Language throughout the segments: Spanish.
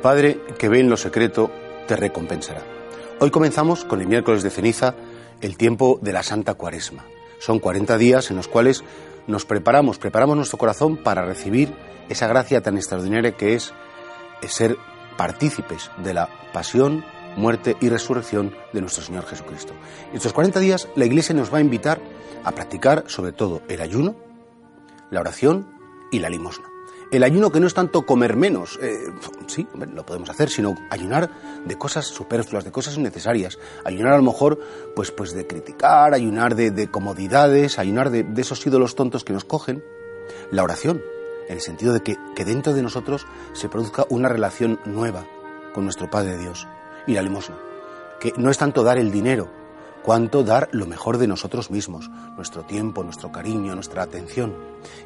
Padre que ve en lo secreto te recompensará. Hoy comenzamos con el miércoles de ceniza, el tiempo de la Santa Cuaresma. Son 40 días en los cuales nos preparamos, preparamos nuestro corazón para recibir esa gracia tan extraordinaria que es ser partícipes de la pasión, muerte y resurrección de nuestro Señor Jesucristo. En estos 40 días la Iglesia nos va a invitar a practicar sobre todo el ayuno, la oración y la limosna. El ayuno que no es tanto comer menos, eh, sí, lo podemos hacer, sino ayunar de cosas superfluas, de cosas innecesarias. Ayunar a lo mejor, pues, pues de criticar, ayunar de, comodidades, ayunar de, de, esos ídolos tontos que nos cogen. La oración, en el sentido de que, que dentro de nosotros se produzca una relación nueva con nuestro Padre Dios. Y la limosna, que no es tanto dar el dinero, cuanto dar lo mejor de nosotros mismos, nuestro tiempo, nuestro cariño, nuestra atención.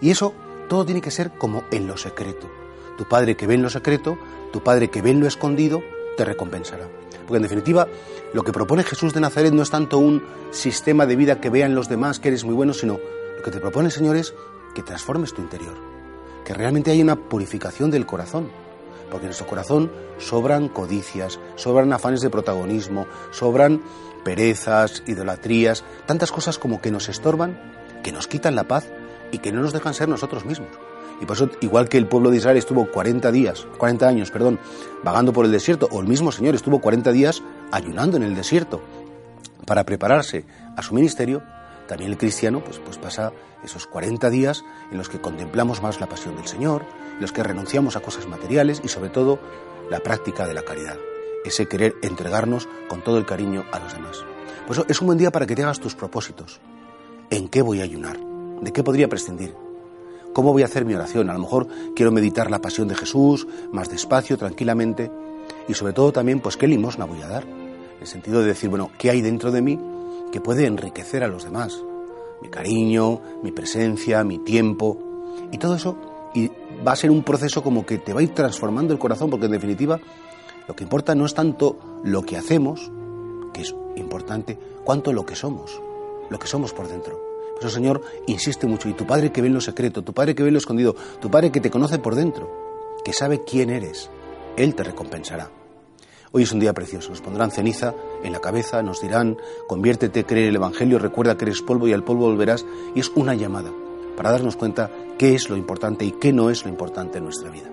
Y eso todo tiene que ser como en lo secreto. Tu Padre que ve en lo secreto, tu Padre que ve en lo escondido, te recompensará. Porque en definitiva, lo que propone Jesús de Nazaret no es tanto un sistema de vida que vean los demás que eres muy bueno, sino lo que te propone, Señor, es que transformes tu interior, que realmente haya una purificación del corazón. Porque en nuestro corazón sobran codicias, sobran afanes de protagonismo, sobran perezas, idolatrías, tantas cosas como que nos estorban, que nos quitan la paz y que no nos dejan ser nosotros mismos. Y por eso, igual que el pueblo de Israel estuvo 40 días, 40 años, perdón, vagando por el desierto, o el mismo Señor estuvo 40 días ayunando en el desierto para prepararse a su ministerio, también el cristiano pues, pues pasa esos 40 días en los que contemplamos más la pasión del Señor, en los que renunciamos a cosas materiales y sobre todo la práctica de la caridad, ese querer entregarnos con todo el cariño a los demás. Por eso es un buen día para que te hagas tus propósitos. ¿En qué voy a ayunar? ¿De qué podría prescindir? ¿Cómo voy a hacer mi oración? A lo mejor quiero meditar la pasión de Jesús, más despacio, tranquilamente, y sobre todo también, pues, ¿qué limosna voy a dar? En el sentido de decir, bueno, ¿qué hay dentro de mí que puede enriquecer a los demás? Mi cariño, mi presencia, mi tiempo, y todo eso y va a ser un proceso como que te va a ir transformando el corazón, porque en definitiva lo que importa no es tanto lo que hacemos, que es importante, cuanto lo que somos, lo que somos por dentro. Por eso, Señor, insiste mucho. Y tu Padre que ve en lo secreto, tu Padre que ve en lo escondido, tu Padre que te conoce por dentro, que sabe quién eres, Él te recompensará. Hoy es un día precioso. Nos pondrán ceniza en la cabeza, nos dirán, conviértete, cree el Evangelio, recuerda que eres polvo y al polvo volverás. Y es una llamada para darnos cuenta qué es lo importante y qué no es lo importante en nuestra vida.